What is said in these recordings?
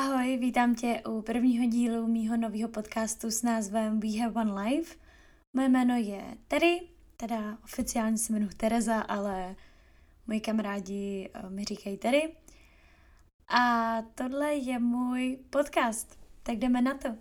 Ahoj, vítám tě u prvního dílu mýho nového podcastu s názvem We Have One Life. Moje jméno je Terry, teda oficiálně se jmenuji Tereza, ale moji kamarádi uh, mi říkají Terry. A tohle je můj podcast, tak jdeme na to.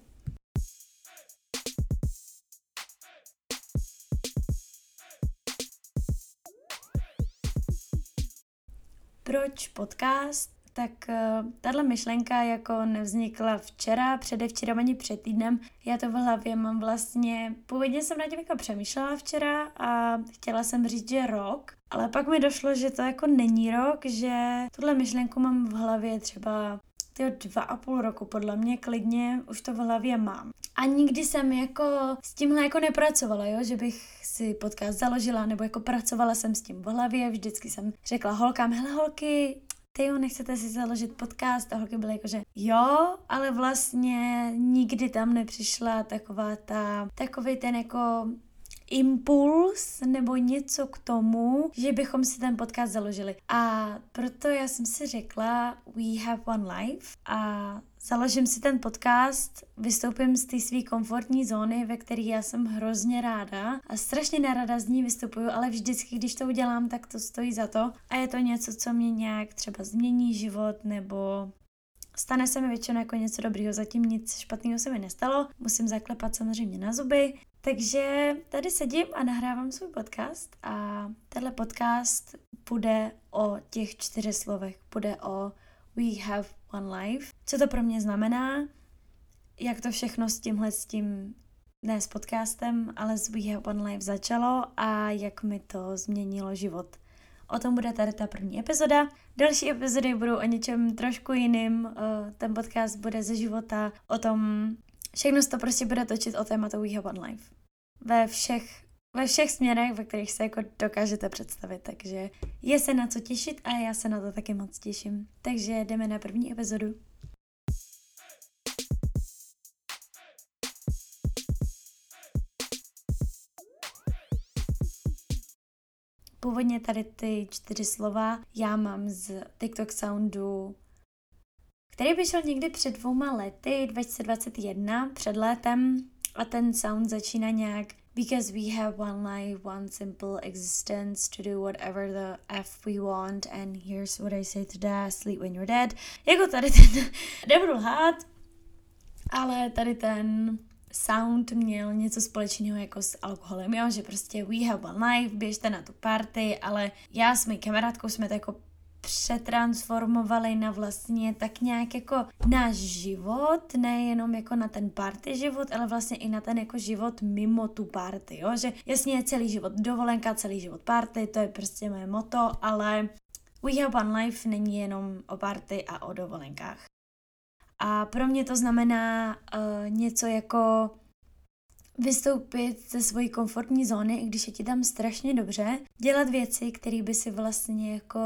Proč podcast? Tak uh, tahle myšlenka jako nevznikla včera, předevčera ani před týdnem. Já to v hlavě mám vlastně, původně jsem na tím jako přemýšlela včera a chtěla jsem říct, že rok, ale pak mi došlo, že to jako není rok, že tuhle myšlenku mám v hlavě třeba tyjo, dva a půl roku, podle mě klidně už to v hlavě mám. A nikdy jsem jako s tímhle jako nepracovala, jo, že bych si podcast založila, nebo jako pracovala jsem s tím v hlavě, vždycky jsem řekla holkám, hele holky, ty jo, nechcete si založit podcast a holky byly jako, že jo, ale vlastně nikdy tam nepřišla taková ta, takový ten jako impuls nebo něco k tomu, že bychom si ten podcast založili. A proto já jsem si řekla We have one life a založím si ten podcast, vystoupím z té své komfortní zóny, ve které já jsem hrozně ráda a strašně nerada z ní vystupuju, ale vždycky, když to udělám, tak to stojí za to. A je to něco, co mě nějak třeba změní život nebo Stane se mi většinou jako něco dobrýho, zatím nic špatného se mi nestalo, musím zaklepat samozřejmě na zuby, takže tady sedím a nahrávám svůj podcast a tenhle podcast bude o těch čtyřech slovech, bude o We have one life. Co to pro mě znamená, jak to všechno s tímhle s tím ne s podcastem, ale s We Have One Life začalo a jak mi to změnilo život. O tom bude tady ta první epizoda. Další epizody budou o něčem trošku jiným. Eh, ten podcast bude ze života, o tom, všechno se to prostě bude točit o tématu We Have One Life. Ve všech, ve všech směrech, ve kterých se jako dokážete představit, takže je se na co těšit a já se na to taky moc těším. Takže jdeme na první epizodu. Původně tady ty čtyři slova já mám z TikTok Soundu, který vyšel někdy před dvouma lety, 2021, před létem a ten sound začíná nějak Because we have one life, one simple existence to do whatever the F we want. And here's what I say to that, sleep when you're dead. Jako tady ten, nebudu lhát, ale tady ten sound měl něco společného jako s alkoholem, jo, že prostě we have one life, běžte na tu party, ale já s mojí kamarádkou jsme to jako přetransformovali na vlastně tak nějak jako náš život, nejenom jako na ten party život, ale vlastně i na ten jako život mimo tu party, jo, že jasně celý život dovolenka, celý život party, to je prostě moje moto, ale We Have One Life není jenom o party a o dovolenkách. A pro mě to znamená uh, něco jako vystoupit ze svojí komfortní zóny, i když je ti tam strašně dobře, dělat věci, které by si vlastně jako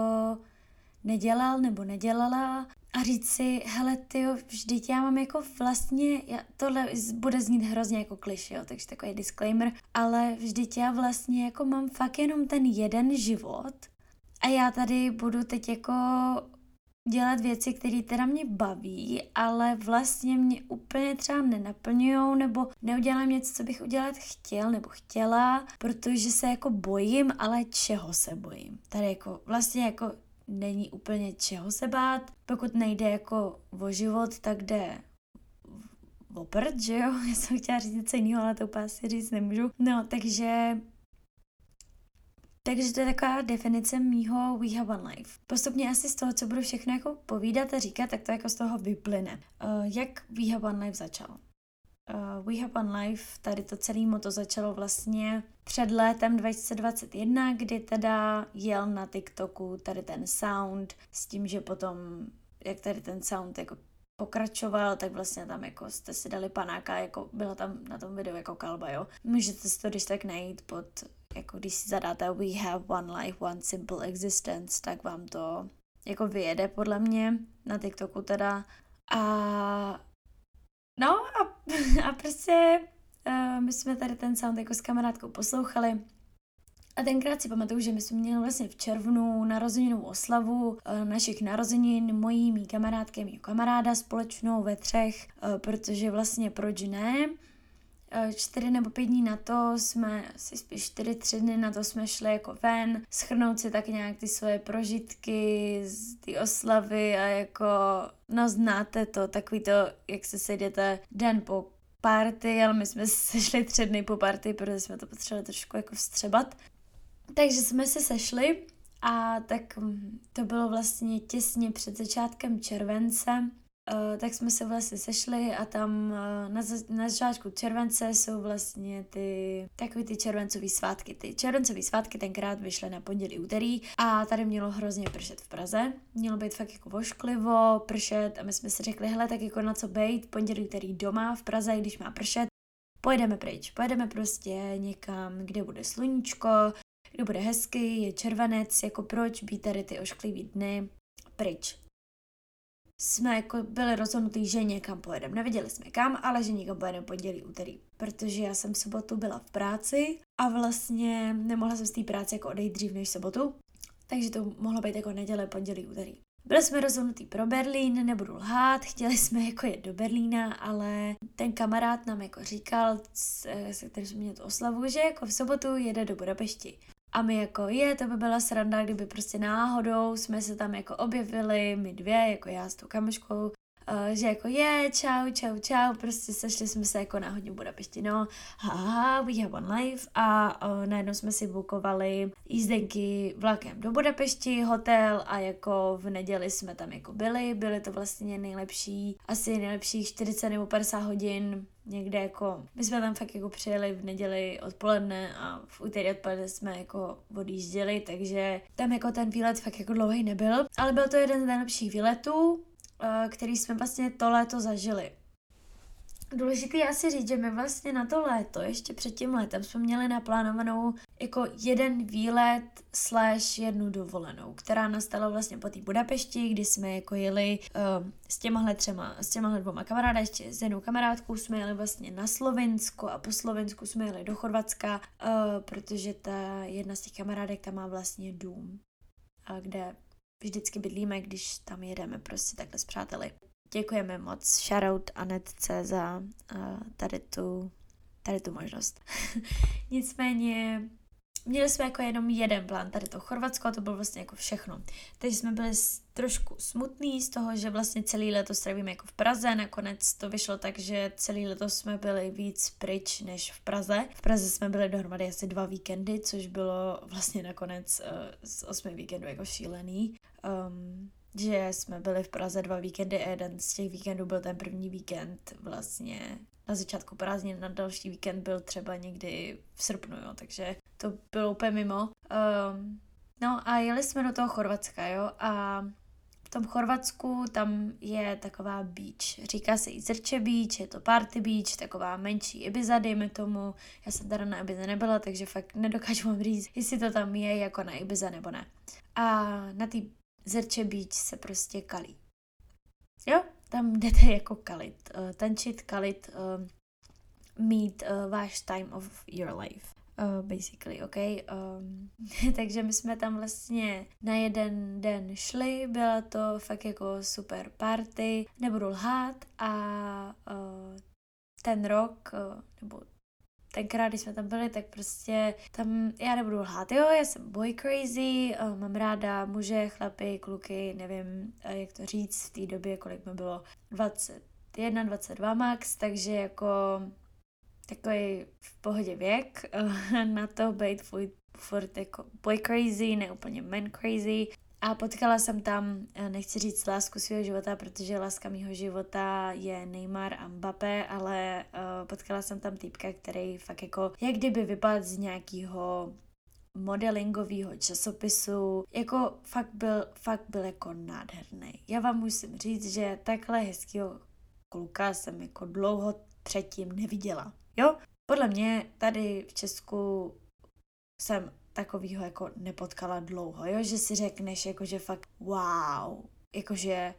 nedělal nebo nedělala a říct si, hele ty vždyť já mám jako vlastně, já, tohle bude znít hrozně jako kliš, jo, takže takový disclaimer, ale vždyť já vlastně jako mám fakt jenom ten jeden život a já tady budu teď jako dělat věci, které teda mě baví, ale vlastně mě úplně třeba nenaplňují, nebo neudělám něco, co bych udělat chtěl nebo chtěla, protože se jako bojím, ale čeho se bojím. Tady jako vlastně jako není úplně čeho se bát. Pokud nejde jako o život, tak jde o prd, že jo? Já jsem chtěla říct něco jiného, ale to úplně asi říct nemůžu. No, takže takže to je taková definice mýho We Have One Life. Postupně asi z toho, co budu všechno jako povídat a říkat, tak to jako z toho vyplyne. Uh, jak We Have One Life začal? Uh, We Have One Life, tady to celé moto začalo vlastně před létem 2021, kdy teda jel na TikToku tady ten sound s tím, že potom, jak tady ten sound jako pokračoval, tak vlastně tam jako jste si dali panáka, jako byla tam na tom videu jako kalba, jo. Můžete si to když tak najít pod, jako když si zadáte We have one life, one simple existence, tak vám to jako vyjede podle mě na TikToku teda. A No a, a prostě uh, my jsme tady ten sound jako s kamarádkou poslouchali A tenkrát si pamatuju, že my jsme měli vlastně v červnu narozeninou oslavu e, našich narozenin, mojí, mý kamarádky, mý kamaráda společnou ve třech, e, protože vlastně proč ne? E, čtyři nebo pět dní na to jsme, asi spíš čtyři, tři dny na to jsme šli jako ven, schrnout si tak nějak ty svoje prožitky z ty oslavy a jako, no znáte to, takový to, jak se sejdete den po party, ale my jsme se sešli tři dny po party, protože jsme to potřebovali trošku jako vstřebat. Takže jsme se sešli a tak mm, to bylo vlastně těsně před začátkem července, Uh, tak jsme se vlastně sešli a tam uh, na, na začátku července jsou vlastně ty takový ty červencový svátky. Ty červencový svátky tenkrát vyšly na pondělí, úterý a tady mělo hrozně pršet v Praze. Mělo být fakt jako vošklivo, pršet a my jsme si řekli, hele, tak jako na co být, pondělí, úterý doma v Praze, když má pršet, pojedeme pryč, pojedeme prostě někam, kde bude sluníčko, kde bude hezky, je červenec, jako proč být tady ty ošklivý dny pryč. Jsme jako byli rozhodnutí, že někam pojedeme. Nevěděli jsme kam, ale že někam pojedeme pondělí, úterý. Protože já jsem v sobotu byla v práci a vlastně nemohla jsem z té práce jako odejít dřív než sobotu. Takže to mohlo být jako neděle, pondělí, úterý. Byli jsme rozhodnutí pro Berlín, nebudu lhát, chtěli jsme jako jet do Berlína, ale ten kamarád nám jako říkal, se kterým jsme měli tu oslavu, že jako v sobotu jede do Budapešti. A my jako je, to by byla sranda, kdyby prostě náhodou jsme se tam jako objevili, my dvě, jako já s tou kamoškou, Uh, že jako je, čau, čau, čau, prostě sešli jsme se jako náhodně v Budapešti, no, haha, we have one life. A uh, najednou jsme si bukovali jízdenky vlakem do Budapešti, hotel a jako v neděli jsme tam jako byli, byly to vlastně nejlepší, asi nejlepších 40 nebo 50 hodin někde jako, my jsme tam fakt jako přijeli v neděli odpoledne a v úterý odpoledne jsme jako odjížděli, takže tam jako ten výlet fakt jako dlouhý nebyl, ale byl to jeden z nejlepších výletů, Eh, který jsme vlastně to léto zažili. Důležité je asi říct, že my vlastně na to léto, ještě před tím létem, jsme měli naplánovanou jako jeden výlet slash jednu dovolenou, která nastala vlastně po té Budapešti, kdy jsme jako jeli uh, s těmahle třema, s těmahle dvoma kamarády, ještě s jednou kamarádkou jsme jeli vlastně na Slovinsko a po Slovensku jsme jeli do Chorvatska, uh, protože ta jedna z těch kamarádek tam má vlastně dům, a kde vždycky bydlíme, když tam jedeme prostě takhle s přáteli. Děkujeme moc, shoutout Anetce za uh, tady, tu, tady tu možnost. Nicméně měli jsme jako jenom jeden plán, tady to Chorvatsko, a to bylo vlastně jako všechno. Takže jsme byli trošku smutný z toho, že vlastně celý letos strávíme jako v Praze, nakonec to vyšlo tak, že celý letos jsme byli víc pryč než v Praze. V Praze jsme byli dohromady asi dva víkendy, což bylo vlastně nakonec uh, z osmi víkendů jako šílený. Um, že jsme byli v Praze dva víkendy a jeden z těch víkendů byl ten první víkend vlastně na začátku prázdnin, na další víkend byl třeba někdy v srpnu, jo, takže to bylo úplně mimo. Um, no a jeli jsme do toho Chorvatska, jo, a v tom Chorvatsku tam je taková beach. Říká se i Zrče beach, je to party beach, taková menší Ibiza, dejme tomu. Já jsem teda na Ibiza nebyla, takže fakt nedokážu vám říct, jestli to tam je jako na Ibiza nebo ne. A na té Zrče beach se prostě kalí. Jo, tam jdete jako kalit, uh, tančit, kalit, uh, mít uh, váš time of your life. Uh, basically, ok. Um, takže my jsme tam vlastně na jeden den šli, byla to fakt jako super party, nebudu lhát a uh, ten rok, uh, nebo tenkrát, když jsme tam byli, tak prostě tam, já nebudu lhát, jo, já jsem boy crazy, uh, mám ráda muže, chlapy, kluky, nevím, uh, jak to říct, v té době, kolik mi bylo, 21, 22 max, takže jako takový v pohodě věk uh, na to být furt jako boy crazy, ne úplně man crazy, a potkala jsem tam, eh, nechci říct lásku svého života, protože láska mého života je Neymar a Mbappé, ale uh, potkala jsem tam týpka, který fakt jako, jak kdyby vypadl z nějakého modelingového časopisu, jako fakt byl, fakt byl jako nádherný. Já vám musím říct, že takhle hezkého kluka jsem jako dlouho předtím neviděla. Jo? Podle mě tady v Česku jsem takovýho jako nepotkala dlouho, jo, že si řekneš jako, že fakt wow, jakože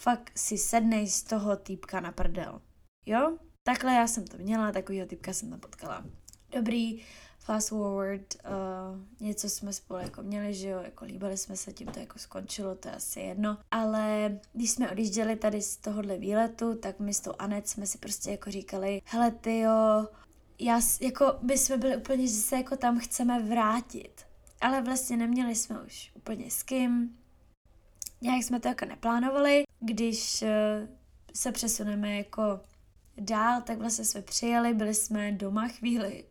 fakt si sednej z toho týpka na prdel, jo? Takhle já jsem to měla, takovýho typka jsem tam potkala. Dobrý, fast forward, uh, něco jsme spolu jako měli, že jo, jako líbili jsme se, tím to jako skončilo, to je asi jedno, ale když jsme odjížděli tady z tohohle výletu, tak my s tou Anet jsme si prostě jako říkali, hele ty jo, já, jako by jsme byli úplně, že se jako tam chceme vrátit, ale vlastně neměli jsme už úplně s kým, nějak jsme to jako neplánovali, když uh, se přesuneme jako dál, tak vlastně jsme přijeli, byli jsme doma chvíli.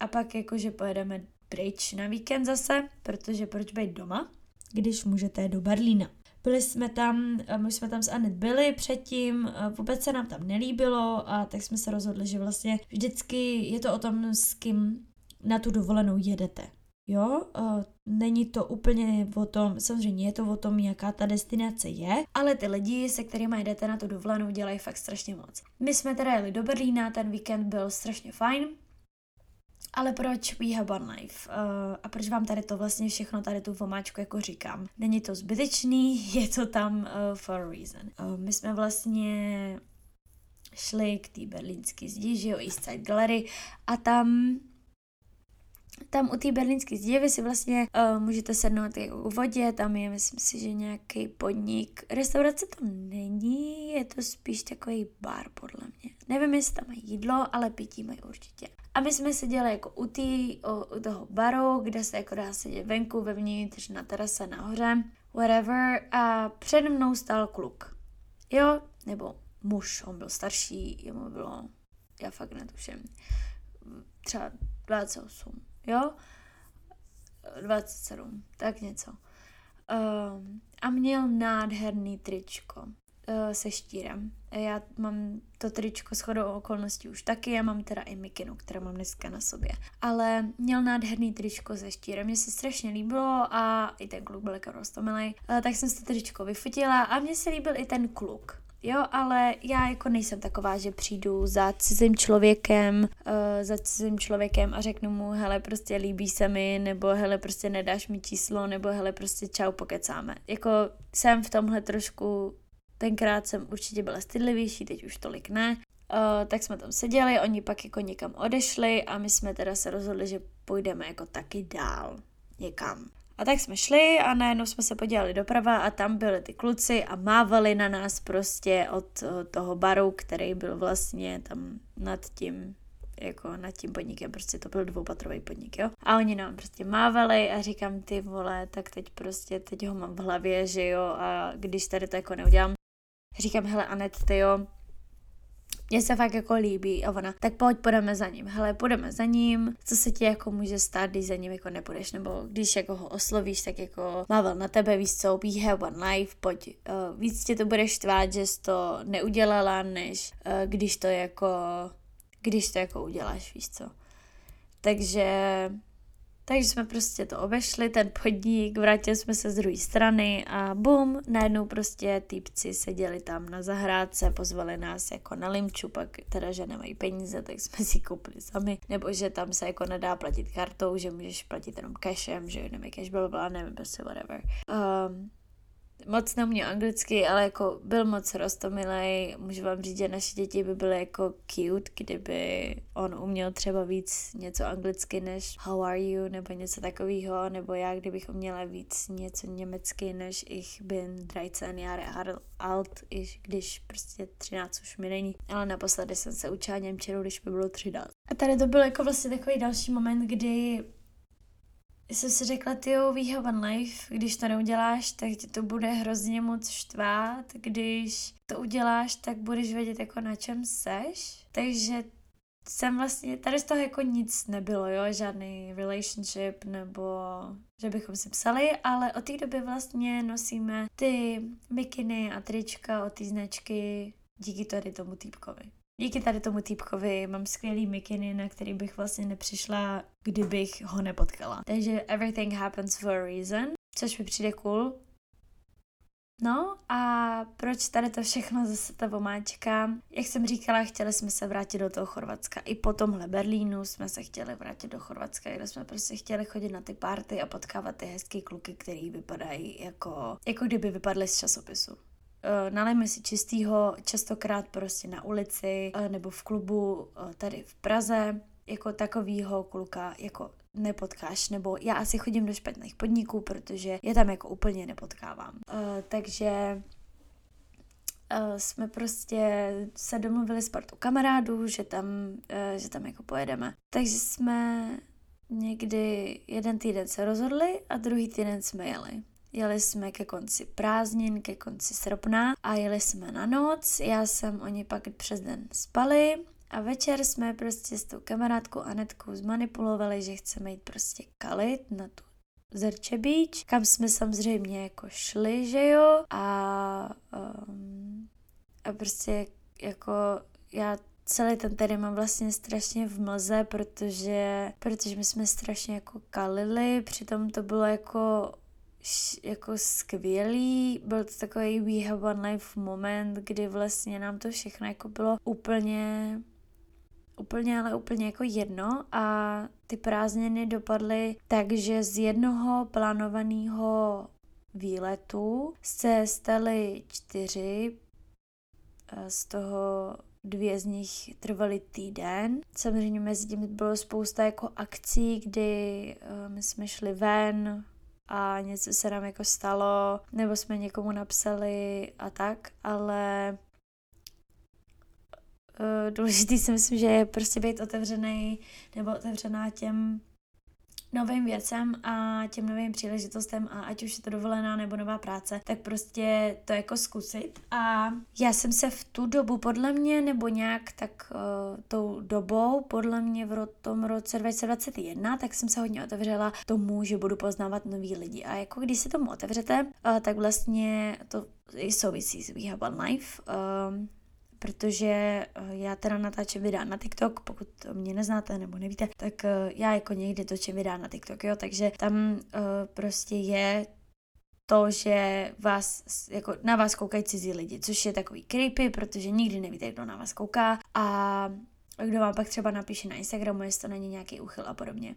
A pak jakože pojedeme pryč na víkend zase, protože proč být doma, když můžete do Berlína. Byli jsme tam, my jsme tam s Anet byli předtím, vůbec se nám tam nelíbilo a tak jsme se rozhodli, že vlastně vždycky je to o tom, s kým na tu dovolenou jedete. Jo, uh, není to úplně o tom, samozřejmě je to o tom, jaká ta destinace je, ale ty lidi, se kterými jdete na tu dovolenou, dělají fakt strašně moc. My jsme teda jeli do Berlína, ten víkend byl strašně fajn, ale proč We Have One Life? Uh, a proč vám tady to vlastně všechno, tady tu vomáčku jako říkám? Není to zbytečný, je to tam uh, for a reason. Uh, my jsme vlastně šli k té berlínské zdi, že jo, East Side Gallery a tam tam u té berlínské zdi vy si vlastně uh, můžete sednout jako u vodě, tam je myslím si, že nějaký podnik. Restaurace tam není, je to spíš takový bar podle mě. Nevím, jestli tam mají jídlo, ale pití mají určitě. A my jsme seděli jako u, tý, u, u toho baru, kde se jako dá sedět venku, vevnitř, na terase, nahoře, whatever. A před mnou stál kluk. Jo, nebo muž, on byl starší, jemu bylo, já fakt netuším, třeba 28 jo? 27, tak něco. Um, a měl nádherný tričko uh, se štírem. Já mám to tričko s chodou okolností už taky, já mám teda i mikinu, kterou mám dneska na sobě. Ale měl nádherný tričko se štírem, mně se strašně líbilo a i ten kluk byl jako rostomilej, uh, tak jsem si to tričko vyfotila a mně se líbil i ten kluk. Jo, ale já jako nejsem taková, že přijdu za cizím člověkem, uh, za cizím člověkem a řeknu mu, hele, prostě líbí se mi, nebo hele, prostě nedáš mi číslo, nebo hele, prostě čau, pokecáme. Jako jsem v tomhle trošku, tenkrát jsem určitě byla stydlivější, teď už tolik ne. Uh, tak jsme tam seděli, oni pak jako někam odešli a my jsme teda se rozhodli, že půjdeme jako taky dál někam. A tak jsme šli a najednou jsme se podívali doprava a tam byli ty kluci a mávali na nás prostě od eh, toho baru, který byl vlastně tam nad tím jako nad tím podnikem, prostě to byl dvoupatrový podnik, jo. A oni nám prostě mávali a říkám, ty vole, tak teď prostě, teď ho mám v hlavě, že jo, a když tady to jako neudělám, říkám, hele Anet, ty jo, mně se fakt jako líbí a ona, tak pojď, půjdeme za ním. Hele, půjdeme za ním, co se ti jako může stát, když za ním jako nepůjdeš, nebo když jako ho oslovíš, tak jako mával na tebe, víš co, we have one life, pojď, uh, víc tě to budeš tvát, že jsi to neudělala, než uh, když to jako, když to jako uděláš, víš co. Takže takže jsme prostě to obešli, ten podnik, vrátili jsme se z druhé strany a bum, najednou prostě týpci seděli tam na zahrádce, pozvali nás jako na limču, pak teda, že nemají peníze, tak jsme si koupili sami, nebo že tam se jako nedá platit kartou, že můžeš platit jenom cashem, že nemají cash, blablabla, nevím, prostě whatever. Um, moc neuměl anglicky, ale jako byl moc rostomilej. Můžu vám říct, že naše děti by byly jako cute, kdyby on uměl třeba víc něco anglicky než how are you, nebo něco takového, nebo já, kdybych uměla víc něco německy než ich bin 13 Jahre alt, i když prostě 13 už mi není. Ale naposledy jsem se učila Němčinu, když mi bylo 13. A tady to byl jako vlastně takový další moment, kdy jsem si řekla, ty jo, we have one life, když to neuděláš, tak ti to bude hrozně moc štvát, když to uděláš, tak budeš vědět, jako na čem seš. Takže jsem vlastně, tady z toho jako nic nebylo, jo, žádný relationship nebo že bychom si psali, ale od té doby vlastně nosíme ty mikiny a trička od té značky díky tady tomu týpkovi. Díky tady tomu týpkovi mám skvělý mikiny, na který bych vlastně nepřišla, kdybych ho nepotkala. Takže everything happens for a reason, což mi přijde cool. No a proč tady to všechno zase ta vomáčka? Jak jsem říkala, chtěli jsme se vrátit do toho Chorvatska. I po tomhle Berlínu jsme se chtěli vrátit do Chorvatska, kde jsme prostě chtěli chodit na ty party a potkávat ty hezké kluky, který vypadají jako, jako kdyby vypadly z časopisu. Eh, nalejme si čistýho, častokrát prostě na ulici eh, nebo v klubu eh, tady v Praze. jako takovýho kluka jako nepotkáš, nebo já asi chodím do špatných podniků, protože je tam jako úplně nepotkávám. Uh, takže uh, jsme prostě se domluvili s partou kamarádů, že tam, uh, že tam jako pojedeme. Takže jsme někdy jeden týden se rozhodli a druhý týden jsme jeli. Jeli jsme ke konci prázdnin, ke konci srpna a jeli jsme na noc. Já jsem oni pak přes den spali a večer jsme prostě s tou kamarádkou Anetkou zmanipulovali, že chceme jít prostě kalit na tu Zrče Beach, kam jsme samozřejmě jako šli, že jo, a, um, a prostě jako já celý ten tady mám vlastně strašně v mlze, protože, protože my jsme strašně jako kalili, přitom to bylo jako jako skvělý, byl to takový we have one life moment, kdy vlastně nám to všechno jako bylo úplně úplně, ale úplně jako jedno. A ty prázdniny dopadly tak, že z jednoho plánovaného výletu se staly čtyři, z toho dvě z nich trvaly týden. Samozřejmě mezi tím bylo spousta jako akcí, kdy uh, my jsme šli ven a něco se nám jako stalo, nebo jsme někomu napsali a tak, ale uh, důležitý si myslím, že je prostě být otevřený nebo otevřená těm novým věcem a těm novým příležitostem a ať už je to dovolená nebo nová práce, tak prostě to jako zkusit. A já jsem se v tu dobu podle mě nebo nějak tak uh, tou dobou, podle mě v ro- tom roce 2021, tak jsem se hodně otevřela tomu, že budu poznávat nový lidi. A jako když se tomu otevřete, uh, tak vlastně to souvisí s We Have One Life. Uh, protože eh, já teda natáčím videa na TikTok, pokud mě neznáte nebo nevíte, tak eh, já jako někdy točím videa na TikTok, jo, takže tam eh, prostě je to, že vás, jako na vás koukají cizí lidi, což je takový creepy, protože nikdy nevíte, kdo na vás kouká a kdo vám pak třeba napíše na Instagramu, jestli to není nějaký úchyl a podobně.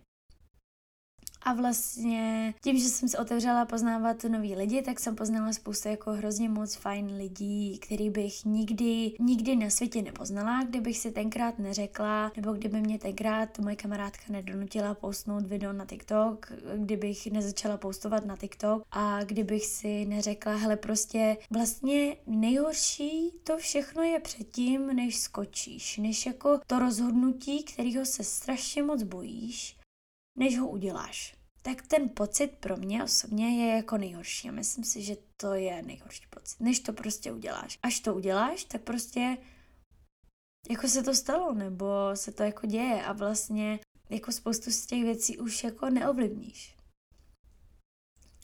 A vlastně tím, že jsem se otevřela poznávat nový lidi, tak jsem poznala spoustu jako hrozně moc fajn lidí, který bych nikdy, nikdy na světě nepoznala, kdybych si tenkrát neřekla, nebo kdyby mě tenkrát moje kamarádka nedonutila postnout video na TikTok, kdybych nezačala postovat na TikTok a kdybych si neřekla, hele prostě vlastně nejhorší to všechno je předtím, než skočíš, než jako to rozhodnutí, kterého se strašně moc bojíš, než ho uděláš. Tak ten pocit pro mě osobně je jako nejhorší a myslím si, že to je nejhorší pocit, než to prostě uděláš. Až to uděláš, tak prostě jako se to stalo, nebo se to jako děje a vlastně jako spoustu z těch věcí už jako neovlivníš.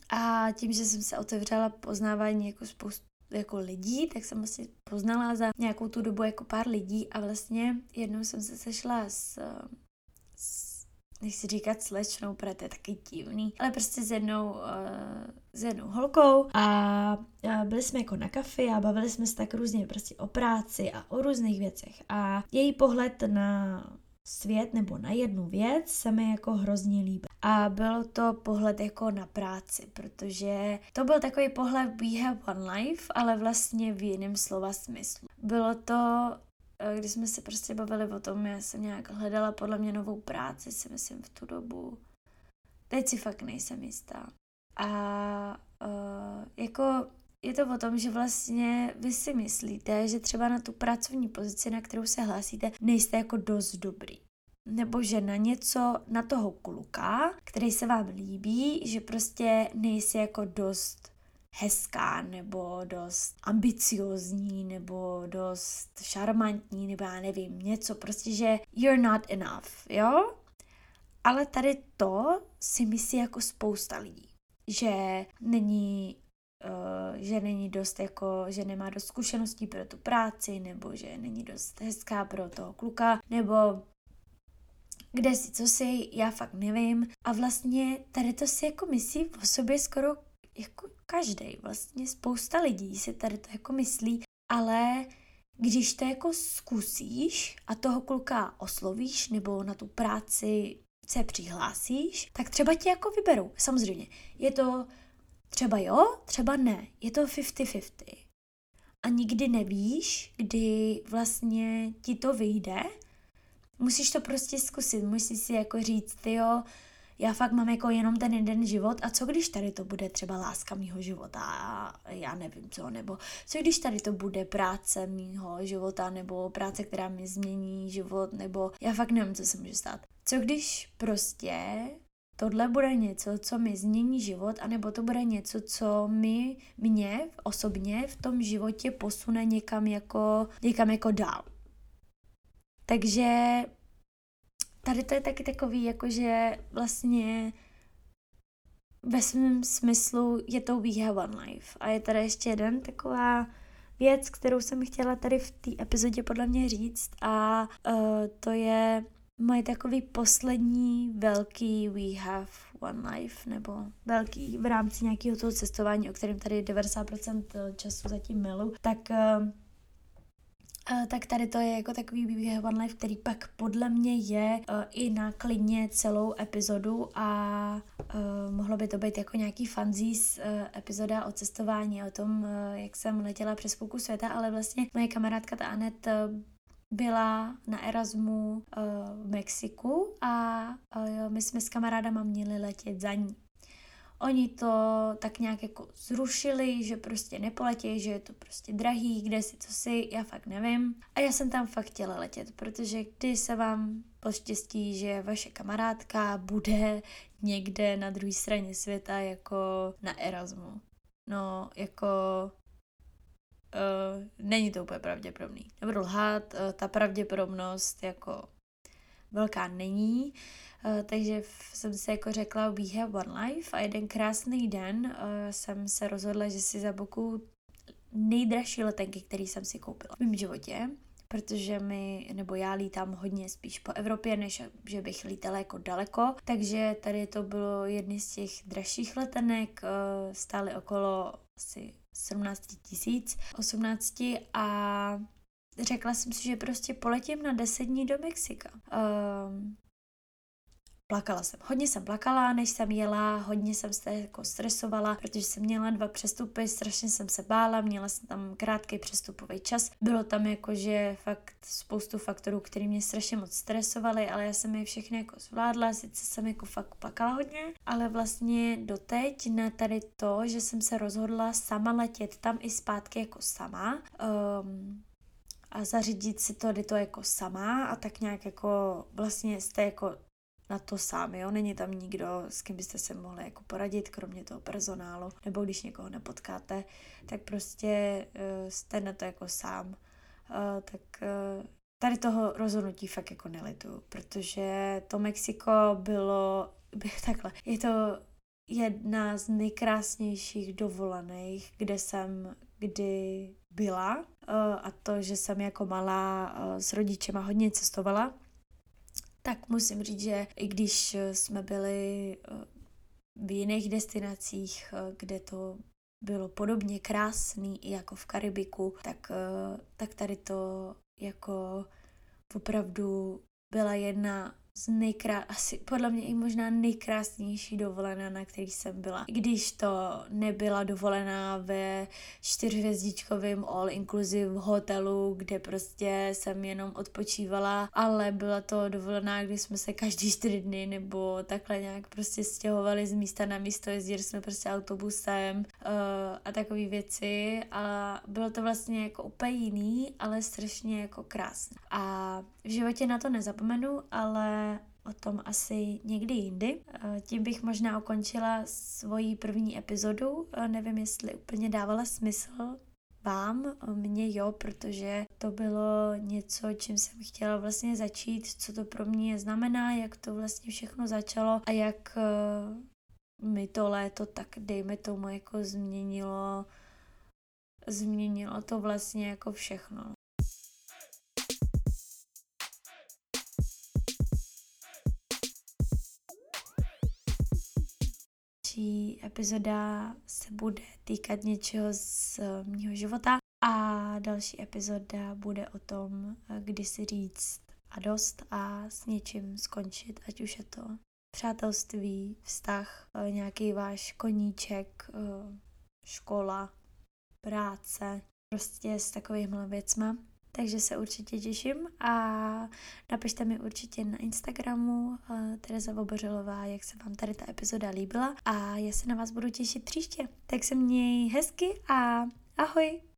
A tím, že jsem se otevřela poznávání jako spoustu jako lidí, tak jsem asi poznala za nějakou tu dobu jako pár lidí a vlastně jednou jsem se sešla s, s nechci říkat slečnou, protože to je taky divný, ale prostě s jednou, uh, s jednou holkou a uh, byli jsme jako na kafi a bavili jsme se tak různě prostě o práci a o různých věcech a její pohled na svět nebo na jednu věc se mi jako hrozně líbí. A bylo to pohled jako na práci, protože to byl takový pohled we have one life, ale vlastně v jiném slova smyslu. Bylo to když jsme se prostě bavili o tom, já jsem nějak hledala podle mě novou práci, si myslím v tu dobu. Teď si fakt nejsem jistá. A uh, jako je to o tom, že vlastně vy si myslíte, že třeba na tu pracovní pozici, na kterou se hlásíte, nejste jako dost dobrý. Nebo že na něco, na toho kluka, který se vám líbí, že prostě nejsi jako dost hezká nebo dost ambiciozní nebo dost šarmantní nebo já nevím, něco prostě, že you're not enough, jo? Ale tady to si myslí jako spousta lidí, že není Uh, že není dost jako, že nemá dost zkušeností pro tu práci, nebo že není dost hezká pro toho kluka, nebo kde si, co si, já fakt nevím. A vlastně tady to si jako myslí o sobě skoro jako každý, vlastně spousta lidí si tady to jako myslí, ale když to jako zkusíš a toho kluka oslovíš nebo na tu práci se přihlásíš, tak třeba tě jako vyberou. Samozřejmě, je to třeba jo, třeba ne. Je to 50-50. A nikdy nevíš, kdy vlastně ti to vyjde musíš to prostě zkusit, musíš si jako říct, jo, já fakt mám jako jenom ten jeden život a co když tady to bude třeba láska mýho života a já nevím co, nebo co když tady to bude práce mýho života nebo práce, která mi změní život, nebo já fakt nevím, co se může stát. Co když prostě tohle bude něco, co mi změní život, anebo to bude něco, co mi, mě osobně v tom životě posune někam jako, někam jako dál. Takže tady to je taky takový, jakože vlastně ve svém smyslu je to We Have One Life. A je tady ještě jeden taková věc, kterou jsem chtěla tady v té epizodě podle mě říct a uh, to je moje takový poslední velký We Have One Life, nebo velký v rámci nějakého toho cestování, o kterém tady 90% času zatím milu, tak Uh, tak tady to je jako takový BB One Life, který pak podle mě je uh, i na klidně celou epizodu a uh, mohlo by to být jako nějaký fanzís uh, epizoda o cestování, o tom, uh, jak jsem letěla přes půlku světa, ale vlastně moje kamarádka ta Anet uh, byla na Erasmu uh, v Mexiku a uh, my jsme s kamarádama měli letět za ní. Oni to tak nějak jako zrušili, že prostě nepoletí, že je to prostě drahý, kde si, co si, já fakt nevím. A já jsem tam fakt chtěla letět, protože když se vám poštěstí, že vaše kamarádka bude někde na druhé straně světa jako na Erasmu. No, jako uh, není to úplně pravděpodobný. Nebudu lhát, uh, ta pravděpodobnost jako velká není. Uh, takže jsem si jako řekla we have one life a jeden krásný den uh, jsem se rozhodla, že si za boku nejdražší letenky, který jsem si koupila v mém životě, protože mi, nebo já lítám hodně spíš po Evropě, než že bych lítala jako daleko, takže tady to bylo jedny z těch dražších letenek, uh, stály okolo asi 17 tisíc, 18 a řekla jsem si, že prostě poletím na 10 dní do Mexika. Um, Plakala jsem. Hodně jsem plakala, než jsem jela, hodně jsem se jako stresovala, protože jsem měla dva přestupy, strašně jsem se bála, měla jsem tam krátký přestupový čas. Bylo tam jako, že fakt spoustu faktorů, které mě strašně moc stresovaly, ale já jsem je všechny jako zvládla, sice jsem jako fakt plakala hodně, ale vlastně doteď na tady to, že jsem se rozhodla sama letět tam i zpátky jako sama, um, zařídit si to, to jako sama a tak nějak jako vlastně jste jako na to sám, jo, není tam nikdo, s kým byste se mohli jako poradit, kromě toho personálu, nebo když někoho nepotkáte, tak prostě uh, jste na to jako sám. Uh, tak uh, tady toho rozhodnutí fakt jako nelitu, protože to Mexiko bylo, by, takhle, je to jedna z nejkrásnějších dovolených, kde jsem kdy byla a to, že jsem jako malá uh, s rodičema hodně cestovala, tak musím říct, že i když jsme byli eh, v jiných destinacích, eh, kde to bylo podobně krásný i jako v Karibiku, tak, eh, tak tady to jako opravdu byla jedna z nejkrá... asi podle mě i možná nejkrásnější dovolená, na který jsem byla. Když to nebyla dovolená ve čtyřhvězdičkovém all inclusive hotelu, kde prostě jsem jenom odpočívala, ale byla to dovolená, kdy jsme se každý čtyři dny nebo takhle nějak prostě stěhovali z místa na místo, jezdili jsme prostě autobusem uh, a takové věci a bylo to vlastně jako úplně jiný, ale strašně jako krásné. A v životě na to nezapomenu, ale o tom asi někdy jindy. Eh, tím bych možná ukončila svoji první epizodu. Eh, nevím, jestli úplně dávala smysl vám, eh, mně jo, protože to bylo něco, čím jsem chtěla vlastně začít, co to pro mě znamená, jak to vlastně všechno začalo a jak mi to léto tak dejme tomu jako změnilo změnilo to vlastně jako všechno. Další epizoda se bude týkat něčeho z mého života a další epizoda bude o tom, kdy si říct a dost a s něčím skončit, ať už je to přátelství, vztah, nějaký váš koníček, škola, práce, prostě s takovýmhle věcma. Takže se určitě těším a napište mi určitě na Instagramu uh, Tereza Vobořilová, jak se vám tady ta epizoda líbila a já se na vás budu těšit příště. Tak se měj hezky a ahoj!